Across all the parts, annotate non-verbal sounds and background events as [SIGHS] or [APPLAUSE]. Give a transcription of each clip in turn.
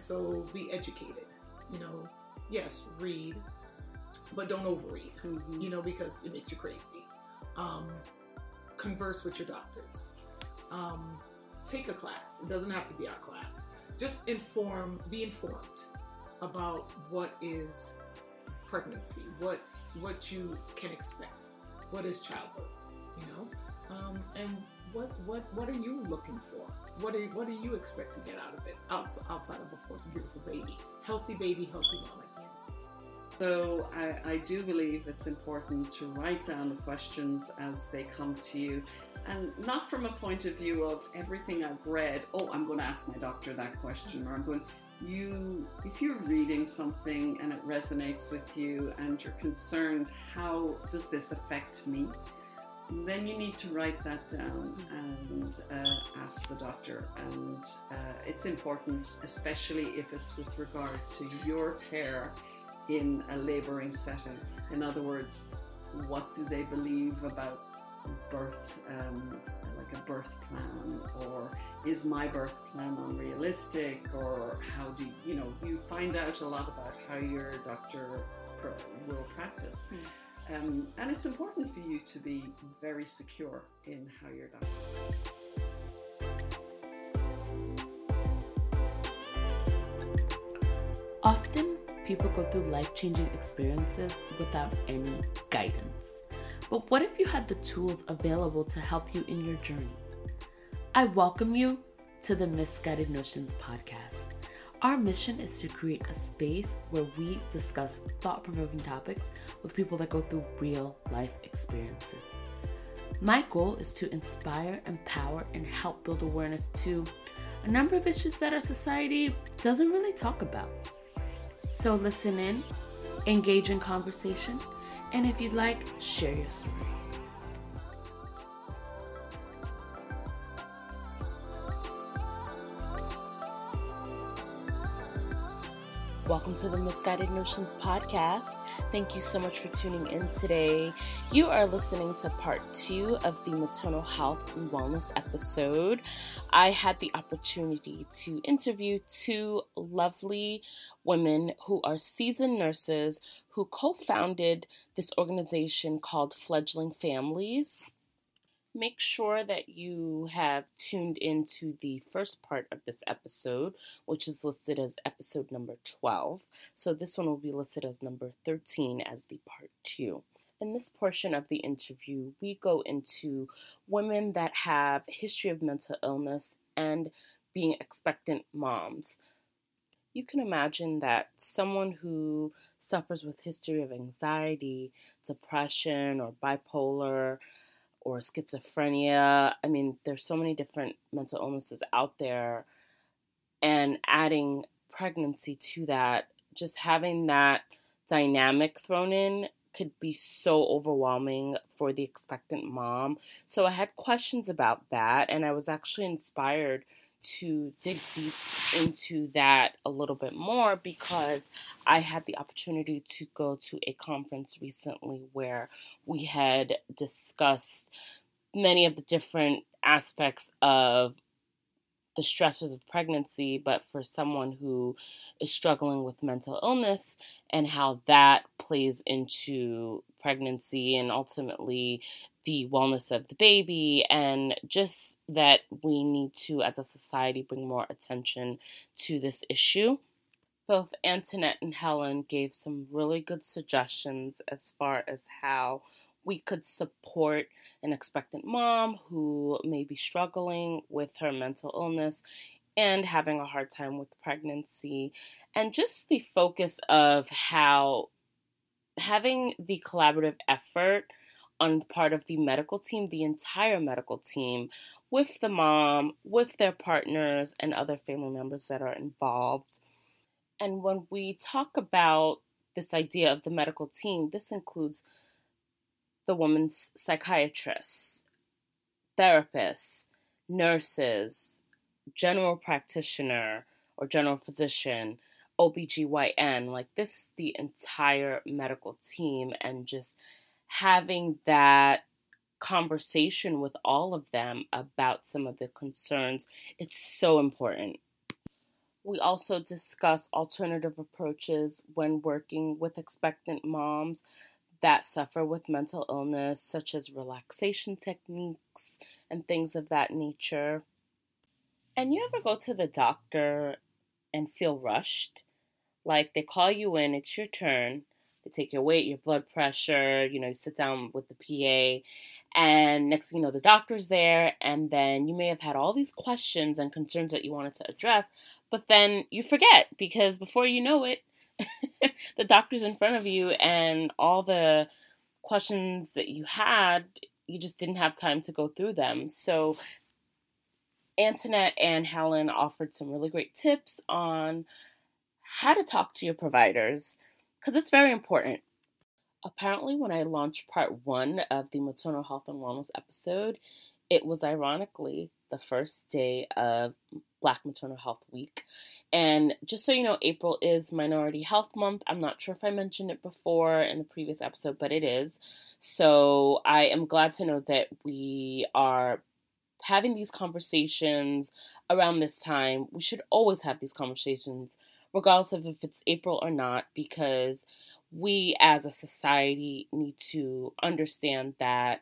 so be educated. You know, yes, read, but don't overread. Mhm. You know, because it makes you crazy. Um, converse with your doctors. Um, take a class. It doesn't have to be our class. Just inform, be informed about what is pregnancy, what what you can expect, what is childbirth, you know, um, and what what what are you looking for? What are what do you expect to get out of it? Outside, of, of course, a beautiful baby, healthy baby, healthy mom end. So I, I do believe it's important to write down the questions as they come to you, and not from a point of view of everything I've read. Oh, I'm going to ask my doctor that question, or I'm going. You, if you're reading something and it resonates with you, and you're concerned, how does this affect me? Then you need to write that down and uh, ask the doctor. And uh, it's important, especially if it's with regard to your care in a labouring setting. In other words, what do they believe about birth, um, like a birth plan, or is my birth plan unrealistic, or how do you, know, you find out a lot about how your doctor will practice. Um, and it's important for you to be very secure in how you're doctor. Often, people go through life changing experiences without any guidance. But what if you had the tools available to help you in your journey? I welcome you to the Misguided Notions podcast. Our mission is to create a space where we discuss thought provoking topics with people that go through real life experiences. My goal is to inspire, empower, and help build awareness to a number of issues that our society doesn't really talk about. So listen in, engage in conversation, and if you'd like, share your story. Welcome to the Misguided Notions podcast. Thank you so much for tuning in today. You are listening to part two of the maternal health and wellness episode. I had the opportunity to interview two lovely women who are seasoned nurses who co founded this organization called Fledgling Families. Make sure that you have tuned into the first part of this episode, which is listed as episode number 12. So this one will be listed as number 13 as the part two. In this portion of the interview, we go into women that have history of mental illness and being expectant moms. You can imagine that someone who suffers with history of anxiety, depression, or bipolar, or schizophrenia. I mean, there's so many different mental illnesses out there. And adding pregnancy to that, just having that dynamic thrown in could be so overwhelming for the expectant mom. So I had questions about that, and I was actually inspired to dig deep into that a little bit more because I had the opportunity to go to a conference recently where we had discussed many of the different aspects of the stressors of pregnancy, but for someone who is struggling with mental illness and how that plays into pregnancy and ultimately the wellness of the baby, and just that we need to, as a society, bring more attention to this issue. Both Antoinette and Helen gave some really good suggestions as far as how we could support an expectant mom who may be struggling with her mental illness and having a hard time with pregnancy, and just the focus of how having the collaborative effort on part of the medical team, the entire medical team, with the mom, with their partners, and other family members that are involved. And when we talk about this idea of the medical team, this includes the woman's psychiatrists, therapists, nurses, general practitioner or general physician, OBGYN. Like, this is the entire medical team, and just having that conversation with all of them about some of the concerns, it's so important. We also discuss alternative approaches when working with expectant moms that suffer with mental illness, such as relaxation techniques and things of that nature. And you ever go to the doctor and feel rushed? Like they call you in, it's your turn. They take your weight, your blood pressure, you know, you sit down with the PA, and next thing you know, the doctor's there, and then you may have had all these questions and concerns that you wanted to address, but then you forget because before you know it, [LAUGHS] the doctor's in front of you, and all the questions that you had, you just didn't have time to go through them. So, Antoinette and Helen offered some really great tips on how to talk to your providers because it's very important. Apparently, when I launched part one of the maternal health and wellness episode, it was ironically the first day of Black Maternal Health Week. And just so you know, April is Minority Health Month. I'm not sure if I mentioned it before in the previous episode, but it is. So I am glad to know that we are having these conversations around this time. We should always have these conversations, regardless of if it's April or not, because we as a society need to understand that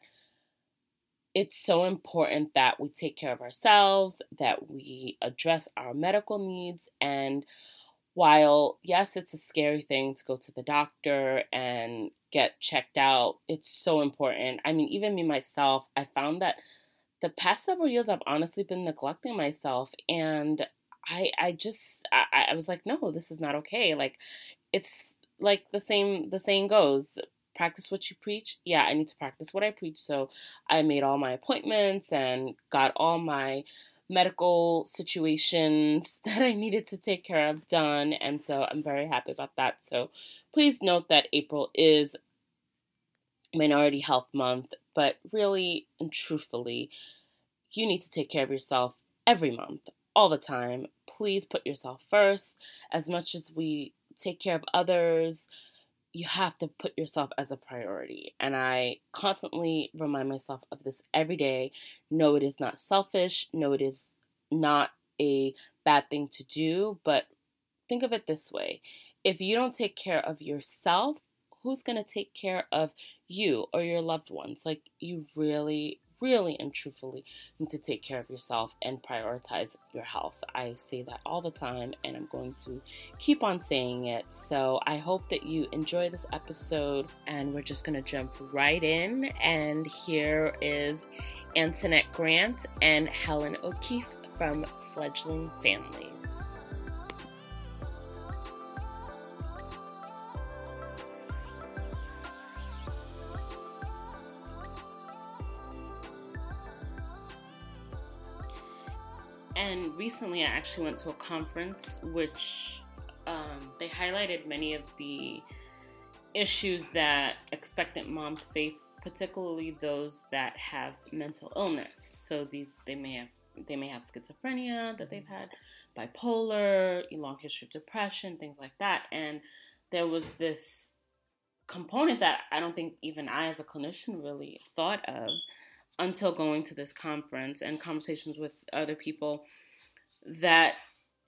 it's so important that we take care of ourselves, that we address our medical needs. And while, yes, it's a scary thing to go to the doctor and get checked out, it's so important. I mean, even me myself, I found that the past several years I've honestly been neglecting myself and I I just I, I was like, no, this is not okay. Like it's like the same the saying goes, practice what you preach. Yeah, I need to practice what I preach. So I made all my appointments and got all my medical situations [LAUGHS] that I needed to take care of done. And so I'm very happy about that. So please note that April is Minority Health Month, but really and truthfully, you need to take care of yourself every month, all the time. Please put yourself first. As much as we take care of others, you have to put yourself as a priority. And I constantly remind myself of this every day. No, it is not selfish. No, it is not a bad thing to do. But think of it this way if you don't take care of yourself, who's going to take care of you or your loved ones? Like, you really, really and truthfully need to take care of yourself and prioritize your health. I say that all the time and I'm going to keep on saying it. So I hope that you enjoy this episode and we're just going to jump right in. And here is Antoinette Grant and Helen O'Keefe from Fledgling Families. Recently, I actually went to a conference which um, they highlighted many of the issues that expectant moms face, particularly those that have mental illness. So these they may have they may have schizophrenia that they've had, bipolar, a long history of depression, things like that. And there was this component that I don't think even I as a clinician really thought of until going to this conference and conversations with other people that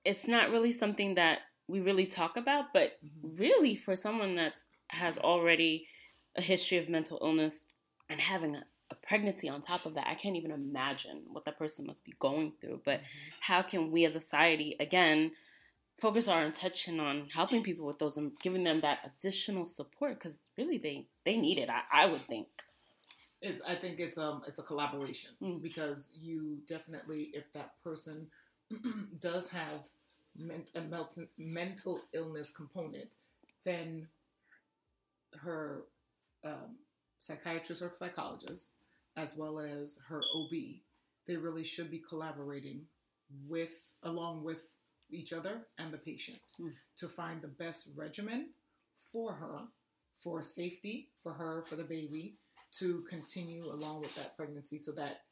it's not really something that we really talk about, but mm-hmm. really for someone that has already a history of mental illness and having a, a, pregnancy on top of that, I can't even imagine what that person must be going through. But mm-hmm. how can we as a society, again, focus our attention on helping people with those and giving them that additional support? Because really, they, they need it, I, I would think. It's, I think it's um it's a collaboration mm. because you definitely if that person [CLEARS THROAT] does have a mental illness component, then her um, psychiatrist or psychologist, as well as her OB, they really should be collaborating with along with each other and the patient mm. to find the best regimen for her, for safety, for her, for the baby, to continue along with that pregnancy so that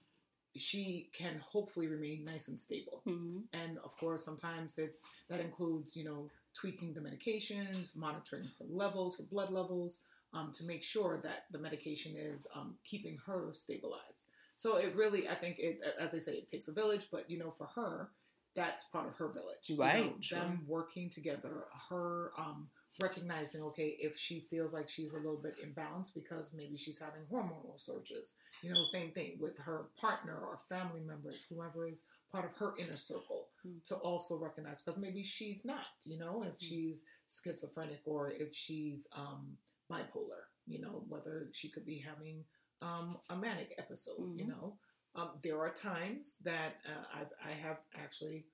she can hopefully remain nice and stable. Mm-hmm. And of course, sometimes it's that includes, you know, tweaking the medications, monitoring her levels, her blood levels, um, to make sure that the medication is um, keeping her stabilized. So it really, I think, it, as I say, it takes a village. But you know, for her, that's part of her village. you Right, know, sure. Them working together, her um, recognizing, okay, if she feels like she's a little bit imbalanced because maybe she's having hormonal surges, you know, same thing with her partner or family members, whoever is part of her inner circle, Mm. to also recognize because maybe she's not, you know, if Mm. she's schizophrenic or if she's um, bipolar, you know, whether she could be having um, a manic episode, you Mhm. know. Um, there are times that uh, I've, I have actually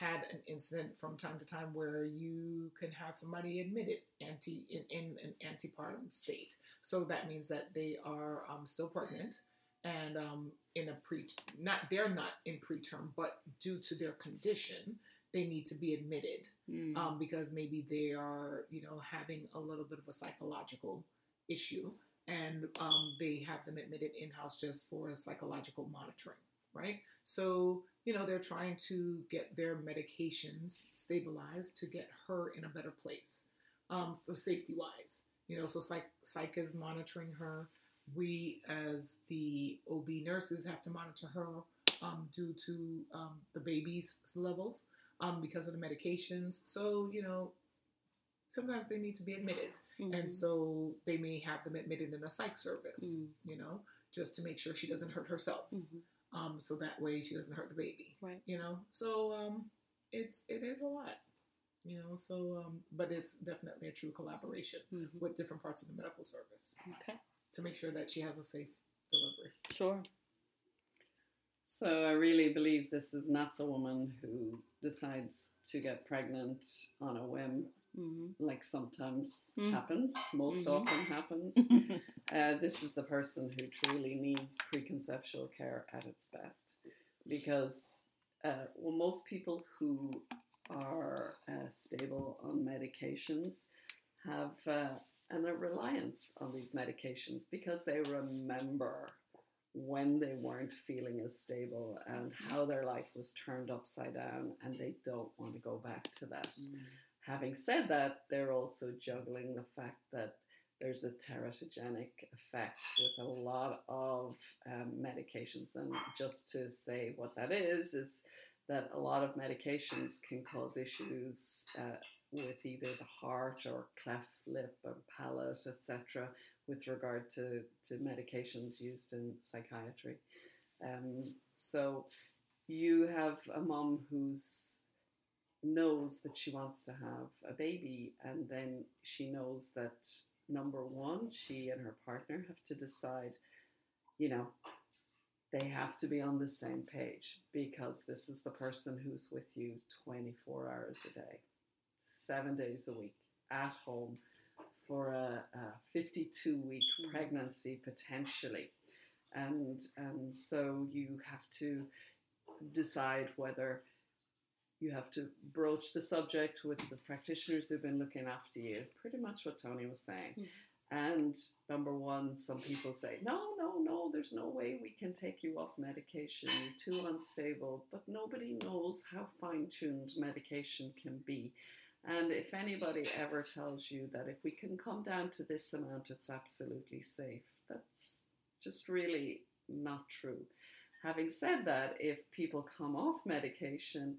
had an incident from time to time where you can have somebody admitted anti in, in an antepartum state. So that means that they are um, still pregnant and um, in a pre not they're not in preterm, but due to their condition, they need to be admitted Mm. um, because maybe they are, you know, having a little bit of a psychological issue, and um, they have them admitted in house just for psychological monitoring, right? So, you know, they're trying to get their medications stabilized to get her in a better place um, for safety wise. You know, so psych, psych is monitoring her. We, as the OB nurses, have to monitor her um, due to um, the baby's levels um, because of the medications. So, you know, sometimes they need to be admitted. Mhm. And so they may have them admitted in a psych service, Mm. you know, just to make sure she doesn't hurt herself. Mhm. Um, so that way she doesn't hurt the baby, Right. you know. So um, it's it is a lot, you know. So um, but it's definitely a true collaboration Mhm. with different parts of the medical service Okay. to make sure that she has a safe delivery. Sure. So I really believe this is not the woman who decides to get pregnant on a whim, hmm like sometimes Mm. happens, most Mhm. often happens. [LAUGHS] Uh, this is the person who truly needs preconceptual care at its best. Because, uh, well, most people who are uh, stable on medications have uh, an, a reliance on these medications because they remember when they weren't feeling as stable and how their life was turned upside down and they don't want to go back to that. Having said that, they're also juggling the fact that there's a teratogenic effect with a lot of um, medications. And just to say what that is, is that a lot of medications can cause issues uh, with either the heart or cleft lip or palate, etc., with regard to, to medications used in psychiatry. Um, so you have a mom who's knows that she wants to have a baby, and then she knows that number one, she and her partner have to decide, you know, they have to be on the same page because this is the person who's with you 24 hours a day, seven days a week, at home for a, a 52 week Mhm. pregnancy potentially. And, and so you have to decide whether you have to broach the subject with the practitioners who've been looking after you. Pretty much what Tony was saying. Mhm. And number one, some people say, no, no, no, there's no way we can take you off medication. You're too unstable. But nobody knows how fine tuned medication can be. And if anybody ever tells you that if we can come down to this amount, it's absolutely safe, that's just really not true. Having said that, if people come off medication,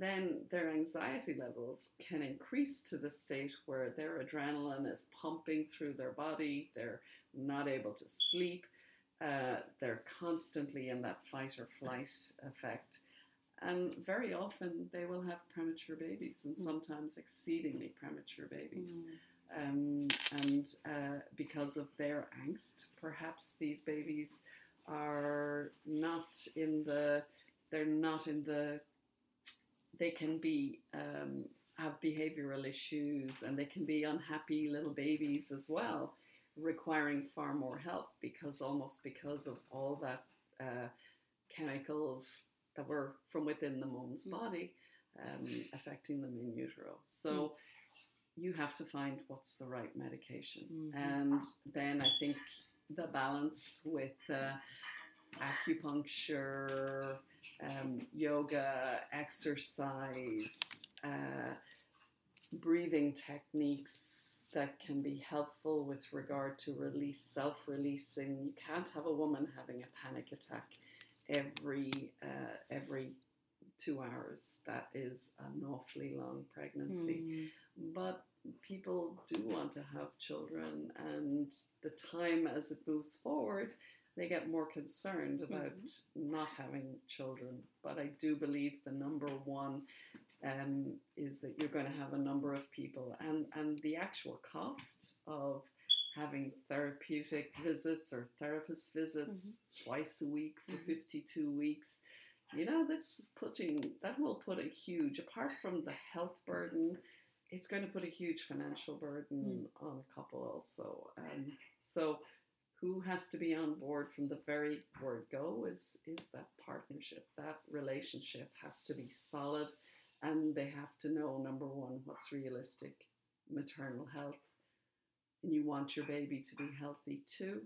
then their anxiety levels can increase to the state where their adrenaline is pumping through their body, they're not able to sleep, uh, they're constantly in that fight or flight effect. And very often they will have premature babies, and Mm. sometimes exceedingly premature babies. Mm. Um, and uh, because of their angst, perhaps these babies are not in the, they're not in the, they can be, um, have behavioral issues and they can be unhappy little babies as well, requiring far more help because almost because of all that uh, chemicals that were from within the mom's Mm. body um, affecting them in utero. So you have to find what's the right medication. Mhm. And then I think the balance with uh, acupuncture, um, yoga, exercise, uh, breathing techniques that can be helpful with regard to release, self releasing. You can't have a woman having a panic attack every uh, every two hours. That is an awfully long pregnancy. Mm. But people do want to have children, and the time as it moves forward, they get more concerned about not having children. But I do believe the number one um, is that you're going to have a number of people, and, and the actual cost of having therapeutic visits or therapist visits twice a week for Mhm. 52 weeks. You know, that's putting that will put a huge apart from the health burden, it's going to put a huge financial burden on a couple also. Um, so who has to be on board from the very word go is is that partnership. That relationship has to be solid and they have to know number one what's realistic. Maternal health and you want your baby to be healthy too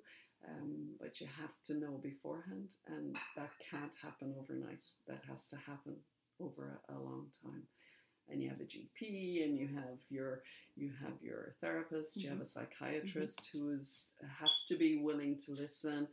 um, but you have to know beforehand and that can't happen overnight. That has to happen over a, a long time and you have a gp and you have your you have your therapist you have a psychiatrist who is has to be willing to listen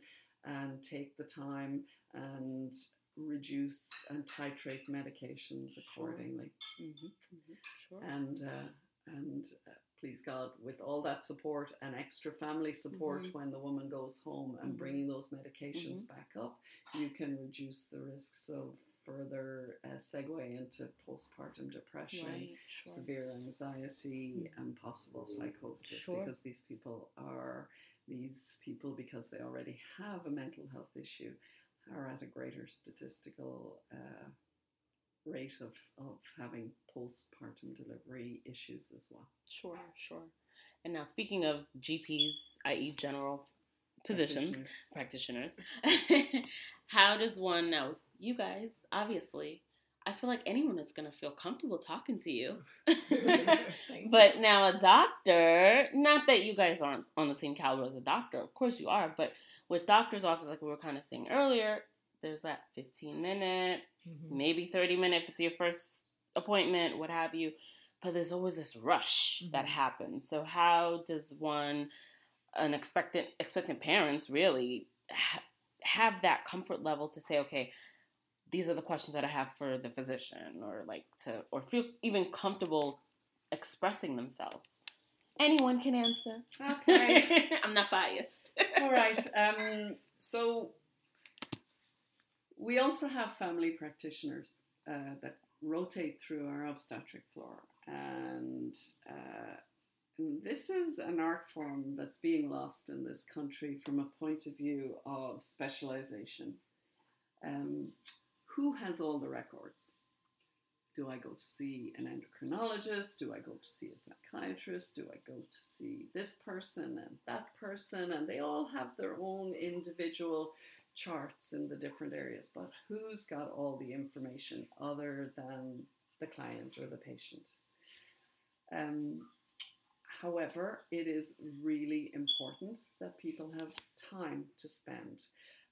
and take the time and reduce and titrate medications Sure. accordingly Mhm. Mhm. Sure. and uh, and uh, please God, with all that support and extra family support Mhm. when the woman goes home and Mhm. bringing those medications Mhm. back up, you can reduce the risks of further uh, segue into postpartum depression, Right. Sure. severe anxiety, Mhm. and possible psychosis Sure. because these people are these people because they already have a mental health issue are at a greater statistical uh, rate of, of having postpartum delivery issues as well. Sure. Sure. And now, speaking of GPs, i.e., general physicians, Practitioners. practitioners, [LAUGHS] how does one now? You guys, obviously, I feel like anyone is gonna feel comfortable talking to [LAUGHS] you. but now a doctor, not that you guys aren't on the same caliber as a doctor, of course you are, but with doctor's office, like we were kind of saying earlier, there's that 15 minute, Mhm. maybe 30 minute if it's your first appointment, what have you. But there's always this rush that Mhm. happens. So how does one, an expectant expectant parents, really ha- have that comfort level to say, okay, these are the questions that I have for the physician, or like to, or feel even comfortable expressing themselves. Anyone can answer. Okay. [LAUGHS] I'm not biased. All right. Um, so we also have family practitioners uh, that rotate through our obstetric floor, and uh, this is an art form that's being lost in this country from a point of view of specialization. Um, who has all the records? Do I go to see an endocrinologist? Do I go to see a psychiatrist? Do I go to see this person and that person? And they all have their own individual charts in the different areas. But who's got all the information other than the client or the patient? Um, however, it is really important that people have time to spend.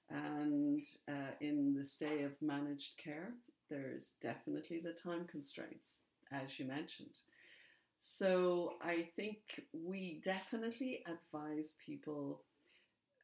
And uh, in the stay of managed care, there's definitely the time constraints, as you mentioned. So I think we definitely advise people.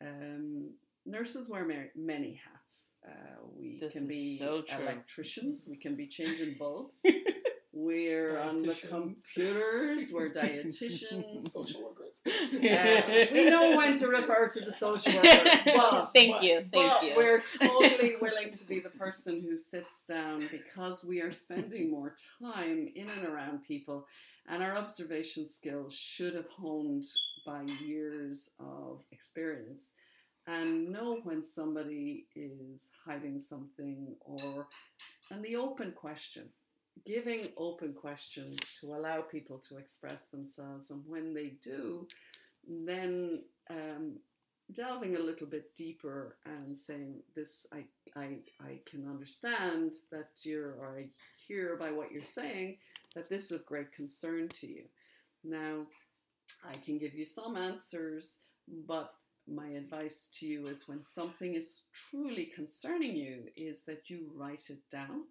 Um, nurses wear ma- many hats. Uh, we This can be so electricians. We can be changing bulbs. [LAUGHS] We're on the computers. We're [LAUGHS] dietitians. Social workers. [LAUGHS] Uh, we know when to refer to the social worker, [LAUGHS] but thank but- you, thank but you. we're totally willing to be the person who sits down because we are spending more time in and around people, and our observation skills should have honed by years of experience. And know when somebody is hiding something, or and the open question, giving open questions to allow people to express themselves, and when they do, then um, delving a little bit deeper and saying this I, I I can understand that you're or I hear by what you're saying that this is of great concern to you. Now I can give you some answers, but my advice to you is when something is truly concerning you is that you write it down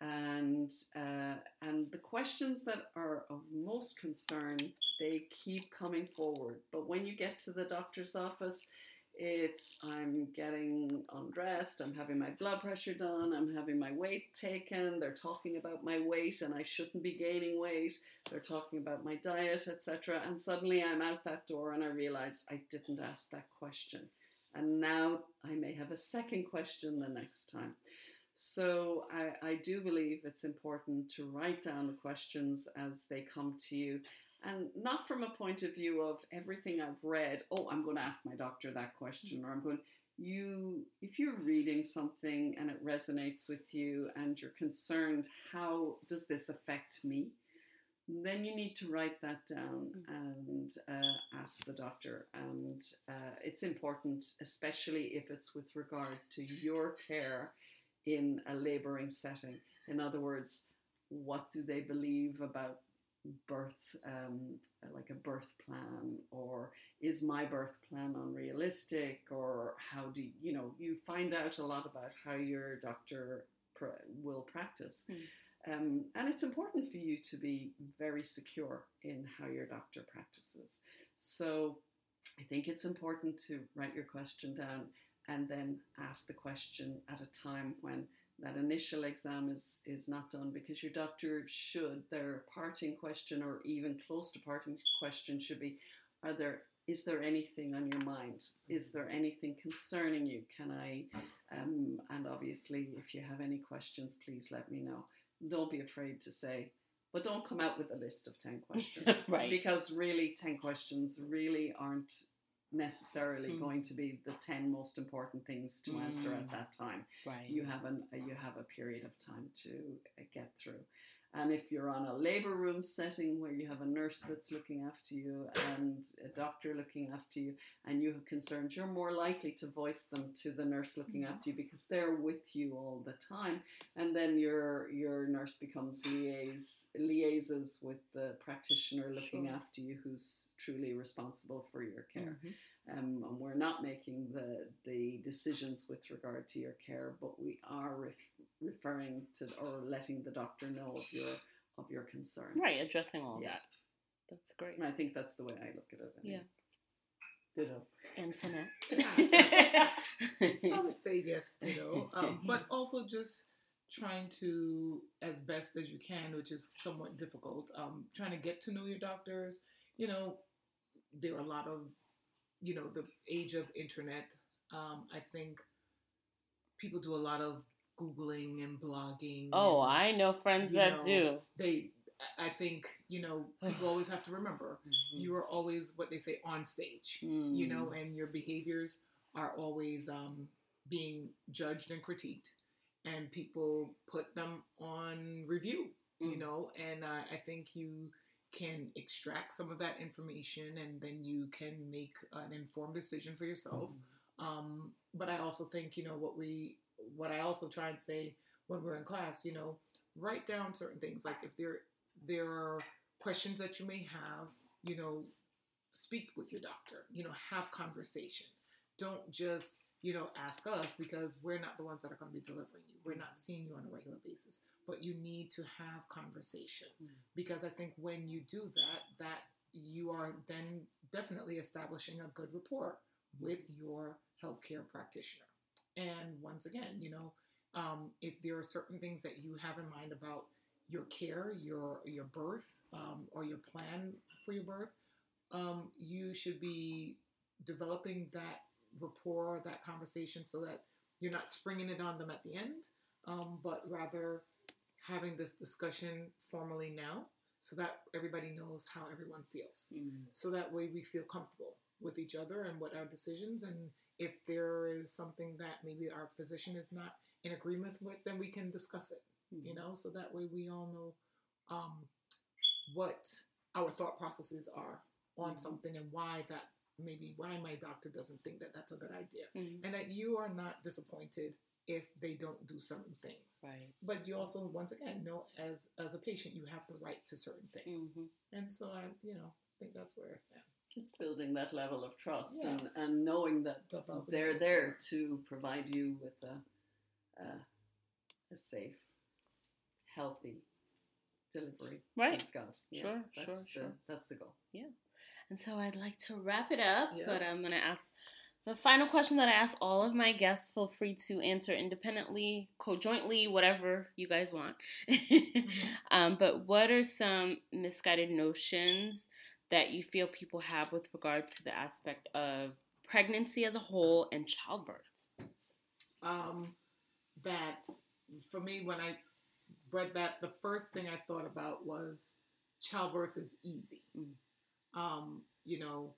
and uh, and the questions that are of most concern they keep coming forward but when you get to the doctor's office It's I'm getting undressed, I'm having my blood pressure done, I'm having my weight taken, they're talking about my weight and I shouldn't be gaining weight, they're talking about my diet, etc. And suddenly I'm out that door and I realize I didn't ask that question. And now I may have a second question the next time. So I, I do believe it's important to write down the questions as they come to you and not from a point of view of everything I've read, oh, I'm going to ask my doctor that question, or I'm going, you, if you're reading something and it resonates with you and you're concerned, how does this affect me? Then you need to write that down mm. and uh, ask the doctor. And uh, it's important, especially if it's with regard to your care in a laboring setting. In other words, what do they believe about birth, um, like a birth plan, or is my birth plan unrealistic, or how do you, know, you find out a lot about how your doctor pr- will practice. Mm. Um, and it's important for you to be very secure in how your doctor practices. So I think it's important to write your question down and then ask the question at a time when that initial exam is is not done because your doctor should their parting question or even close to parting question should be are there is there anything on your mind? Is there anything concerning you? Can i um, and obviously if you have any questions please let me know. Don't be afraid to say but don't come out with a list of 10 questions. [LAUGHS] Right. Because really 10 questions really aren't necessarily mm. going to be the 10 most important things to mm. answer at mm. that time right you have an you have a period of time to uh, get through and if you're on a labor room setting where you have a nurse that's looking after you and a doctor looking after you and you have concerns you're more likely to voice them to the nurse looking mm. after you because they're with you all the time and then your your nurse becomes liais liaises with the practitioner looking sure. after you who's truly responsible for your care. Mm-hmm. Um, and we're not making the the decisions with regard to your care, but we are ref- referring to or letting the doctor know of your of your concerns. Right, addressing all yeah. that. That's great. And I think that's the way I look at it. Anyway. Yeah. Ditto. Antoinette. [LAUGHS] I would say yes, ditto. Um, [LAUGHS] but also just trying to, as best as you can, which is somewhat difficult, um, trying to get to know your doctors. You know, there are a lot of, you know, the age of internet. Um, I think people do a lot of googling and blogging. Oh, and, I know friends that know, do. They, I think, you know, [SIGHS] people always have to remember mm-hmm. you are always what they say on stage. Mm. You know, and your behaviors are always um, being judged and critiqued, and people put them on review. Mm. You know, and uh, I think you can extract some of that information and then you can make an informed decision for yourself. Mm-hmm. Um, but I also think, you know, what we, what I also try and say when we're in class, you know, write down certain things. Like if there, there are questions that you may have, you know, speak with your doctor, you know, have conversation. Don't just, you know, ask us because we're not the ones that are going to be delivering you. We're not seeing you on a regular basis but you need to have conversation mm. because I think when you do that, that you are then definitely establishing a good rapport with your healthcare practitioner. And once again, you know, um, if there are certain things that you have in mind about your care, your your birth, um, or your plan for your birth, um, you should be developing that rapport, that conversation, so that you're not springing it on them at the end, um, but rather having this discussion formally now so that everybody knows how everyone feels. Mm. So that way we feel comfortable with each other and what our decisions and if there is something that maybe our physician is not in agreement with, then we can discuss it. Mm. You know, so that way we all know um, what our thought processes are on mm. something and why that maybe why my doctor doesn't think that that's a good idea, mm. and that you are not disappointed if they don't do certain things. Right. But you also, once again, know as as a patient, you have the right to certain things. Mm-hmm. And so I, you know, think that's where I stand. It's building that level of trust yeah. and, and knowing that Developing they're there to provide you with a, a, a safe, healthy delivery. Right. Thanks God. Yeah, sure, that's sure, the, sure. That's the goal. Yeah. And so I'd like to wrap it up, yeah. but I'm going to ask The final question that I ask all of my guests, feel free to answer independently, co-jointly, whatever you guys want. [LAUGHS] mm-hmm. um, but what are some misguided notions that you feel people have with regard to the aspect of pregnancy as a whole and childbirth? Um, that for me, when I read that, the first thing I thought about was childbirth is easy. Mm. Um, you know,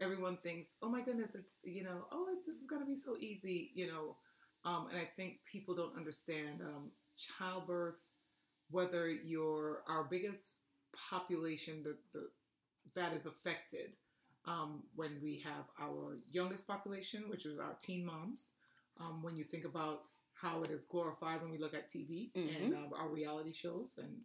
everyone thinks, oh my goodness, it's, you know, oh, this is going to be so easy, you know. Um, and I think people don't understand um, childbirth, whether you're our biggest population the, the, that is affected um, when we have our youngest population, which is our teen moms. Um, when you think about how it is glorified when we look at TV mm-hmm. and uh, our reality shows, and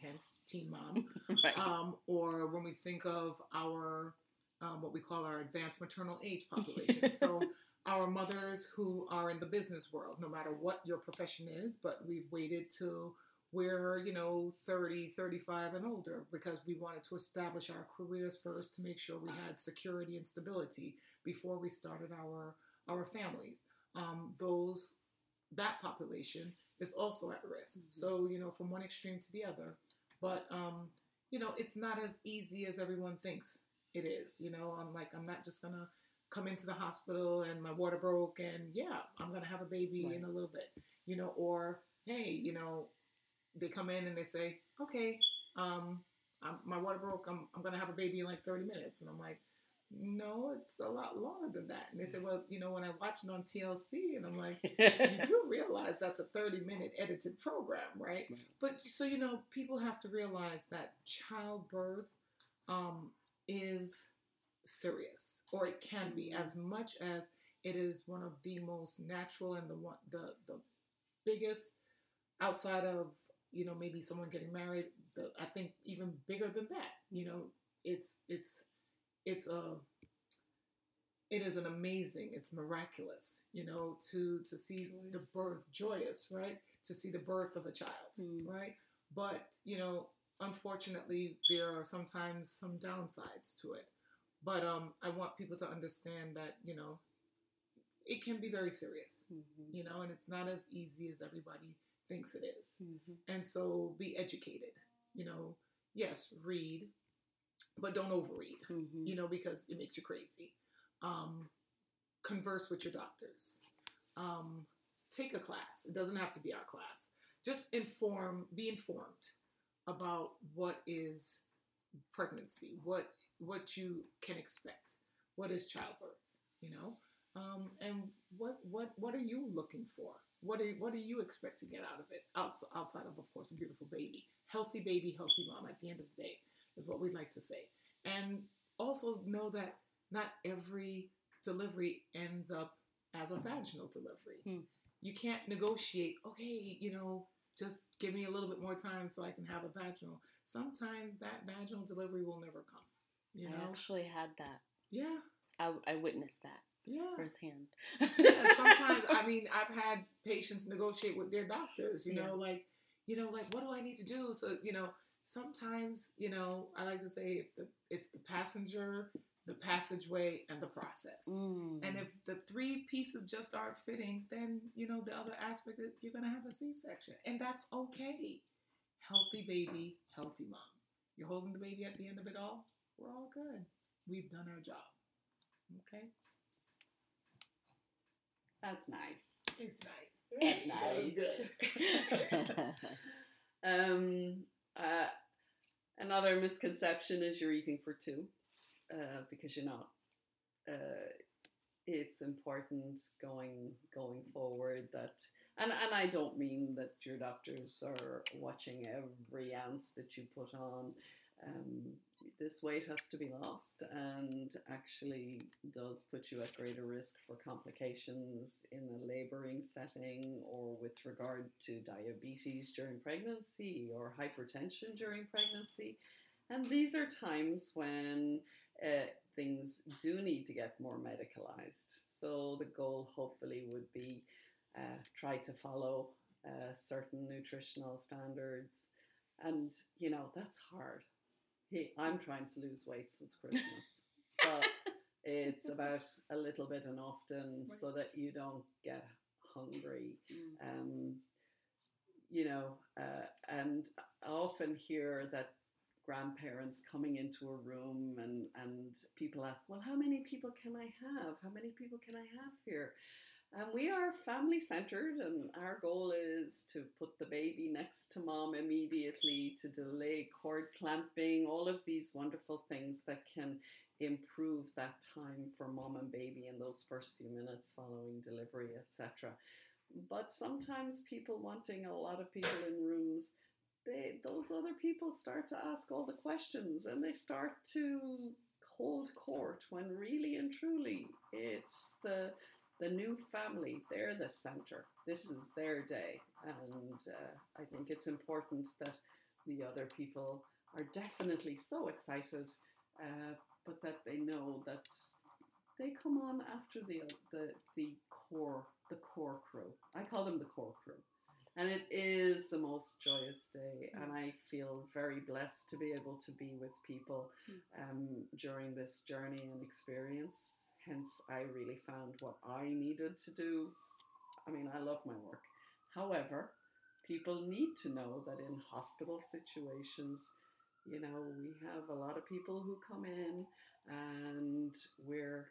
hence Teen Mom, [LAUGHS] right. um, or when we think of our um, what we call our advanced maternal age population. [LAUGHS] so our mothers who are in the business world, no matter what your profession is, but we've waited till we're, you know, 30, 35 and older because we wanted to establish our careers first to make sure we had security and stability before we started our our families. Um, those that population is also at risk. Mm-hmm. So, you know, from one extreme to the other. But um, you know, it's not as easy as everyone thinks it is. You know, I'm like, I'm not just gonna come into the hospital and my water broke and yeah, I'm gonna have a baby right. in a little bit. You know, or hey, you know, they come in and they say, okay, um, I'm, my water broke. I'm, I'm gonna have a baby in like 30 minutes, and I'm like, no, it's a lot longer than that. And they said, well, you know, when I watch it on TLC, and I'm like, you [LAUGHS] do realize that's a 30 minute edited program, right? But so, you know, people have to realize that childbirth um, is serious, or it can be, mm-hmm. as much as it is one of the most natural and the one, the, the biggest outside of, you know, maybe someone getting married, the, I think even bigger than that, you know, it's, it's, it's a it is an amazing it's miraculous you know to to see joyous. the birth joyous right to see the birth of a child mm. right but you know unfortunately there are sometimes some downsides to it but um i want people to understand that you know it can be very serious mm-hmm. you know and it's not as easy as everybody thinks it is. Mm-hmm. and so be educated you know yes read but don't overread, mm-hmm. you know, because it makes you crazy. Um, converse with your doctors. Um, take a class. It doesn't have to be our class. Just inform, be informed about what is pregnancy, what what you can expect, what is childbirth, you know, um, and what what what are you looking for? What are what do you expect to get out of it? outside of, of course, a beautiful baby, healthy baby, healthy mom. At the end of the day, is what we'd like to say. And also know that not every delivery ends up as a vaginal delivery. Hmm. You can't negotiate, okay, you know, just give me a little bit more time so I can have a vaginal. Sometimes that vaginal delivery will never come. You know? I actually had that. Yeah. I, I witnessed that. Yeah. Firsthand. yeah, sometimes, I [LAUGHS] mean, I've had patients negotiate with their doctors, you yeah. know, like, you know, like, what do I need to do? So, you know, sometimes, you know, I like to say if the it's the passenger, the passageway, and the process. Mm. And if the three pieces just aren't fitting, then you know the other aspect that you're gonna have a C-section, and that's okay. Healthy baby, healthy mom. You're holding the baby at the end of it all. We're all good. We've done our job. Okay. That's nice. It's nice. [LAUGHS] nice. good. [LAUGHS] [LAUGHS] um, uh, another misconception is you're eating for two uh, because you're not. Uh, it's important going going forward that and, and I don't mean that your doctors are watching every ounce that you put on. Um, this weight has to be lost and actually does put you at greater risk for complications in a laboring setting or with regard to diabetes during pregnancy or hypertension during pregnancy. And these are times when uh, things do need to get more medicalized. So the goal hopefully would be uh, try to follow uh, certain nutritional standards. And, you know, that's hard hey, I'm trying to lose weight since Christmas. but It's [LAUGHS] about a little bit and often Right. so that you don't get hungry. Mm. Um, you know, uh, and I often hear that grandparents coming into a room and, and people ask, well, how many people can I have? How many people can I have here? And we are family centered, and our goal is to put the baby next to mom immediately, to delay cord clamping, all of these wonderful things that can improve that time for mom and baby in those first few minutes following delivery, etc. But sometimes people wanting a lot of people in rooms, they those other people start to ask all the questions and they start to hold court when really and truly it's the the new family they're the center. This is their day. And uh, i think it's important that the other people are definitely so excited uh, but that they know that they come on after the the the core the core crew. I call them the core crew. And it is the most joyous day and i feel very blessed to be able to be with people um, during this journey and experience hence i really found what i needed to do i mean i love my work however people need to know that in hospital situations you know we have a lot of people who come in and we're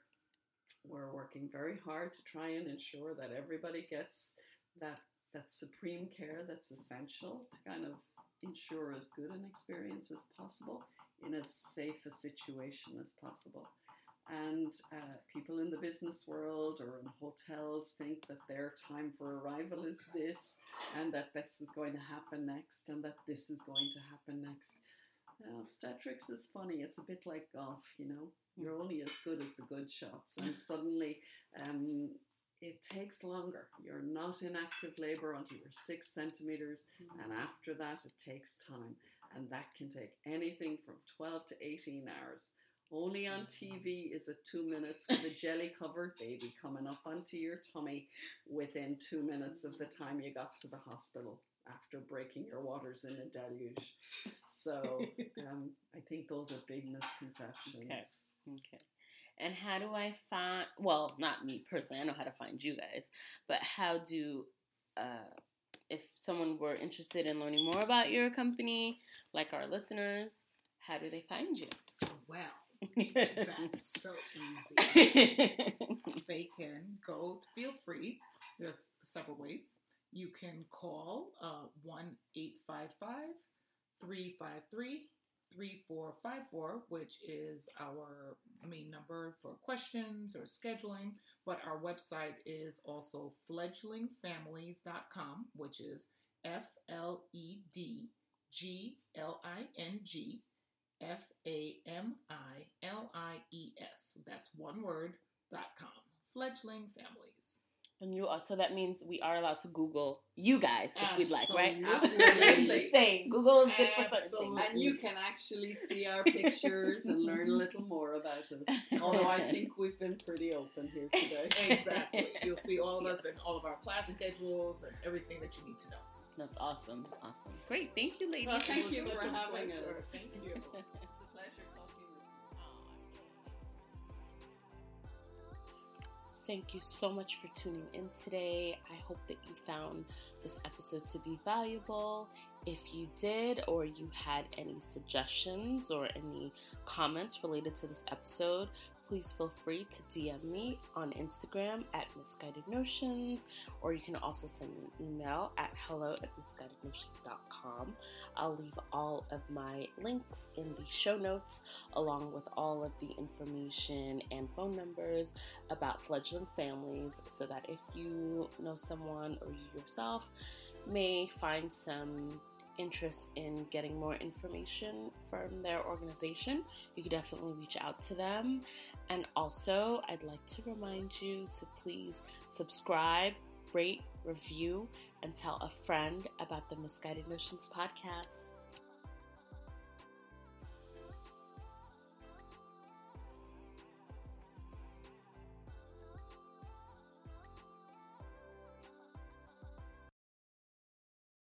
we're working very hard to try and ensure that everybody gets that that supreme care that's essential to kind of ensure as good an experience as possible in as safe a situation as possible. And uh, people in the business world or in hotels think that their time for arrival is this, and that this is going to happen next, and that this is going to happen next. Uh, obstetrics is funny. It's a bit like golf, you know. You're only as good as the good shots, and [LAUGHS] suddenly um, it takes longer. You're not in active labor until you're six centimeters, and after that, it takes time, and that can take anything from 12 to 18 hours. Only on TV is it two minutes with a jelly covered baby coming up onto your tummy within two minutes of the time you got to the hospital after breaking your waters in a deluge. So [LAUGHS] um, I think those are big misconceptions. Okay. Okay. And how do I find? Well, not me personally. I know how to find you guys, but how do? Uh, if someone were interested in learning more about your company, like our listeners, how do they find you? Well, that's so easy. [LAUGHS] They can go, feel free. There's several ways. You can call uh, 1 855 353 3454, which is our main number for questions or scheduling. But our website is also fledglingfamilies.com, which is F L E D G L I N G F A M I L I E S. That's one word, dot com. Fledgling families. and you are so that means we are allowed to Google you guys if we'd like, right? Absolutely. [LAUGHS] Saying, Google is good for certain things. And you can actually see our pictures and learn a little more about us. [LAUGHS] Although I think we've been pretty open here today. Exactly. You'll see all of us and all of our class schedules and everything that you need to know. That's awesome. Awesome. Great. Thank you, ladies. Well, thank It you for having pleasure. us. Thank you. It's a [LAUGHS] pleasure talking with you. Thank you so much for tuning in today. I hope that you found this episode to be valuable. If you did, or you had any suggestions or any comments related to this episode, please feel free to DM me on Instagram at Misguided Notions, or you can also send me an email at hello at misguidednotions.com. I'll leave all of my links in the show notes, along with all of the information and phone numbers about fledgling families so that if you know someone or you yourself may find some interest in getting more information from their organization, you could definitely reach out to them. And also, I'd like to remind you to please subscribe, rate, review, and tell a friend about the Misguided Notions podcast.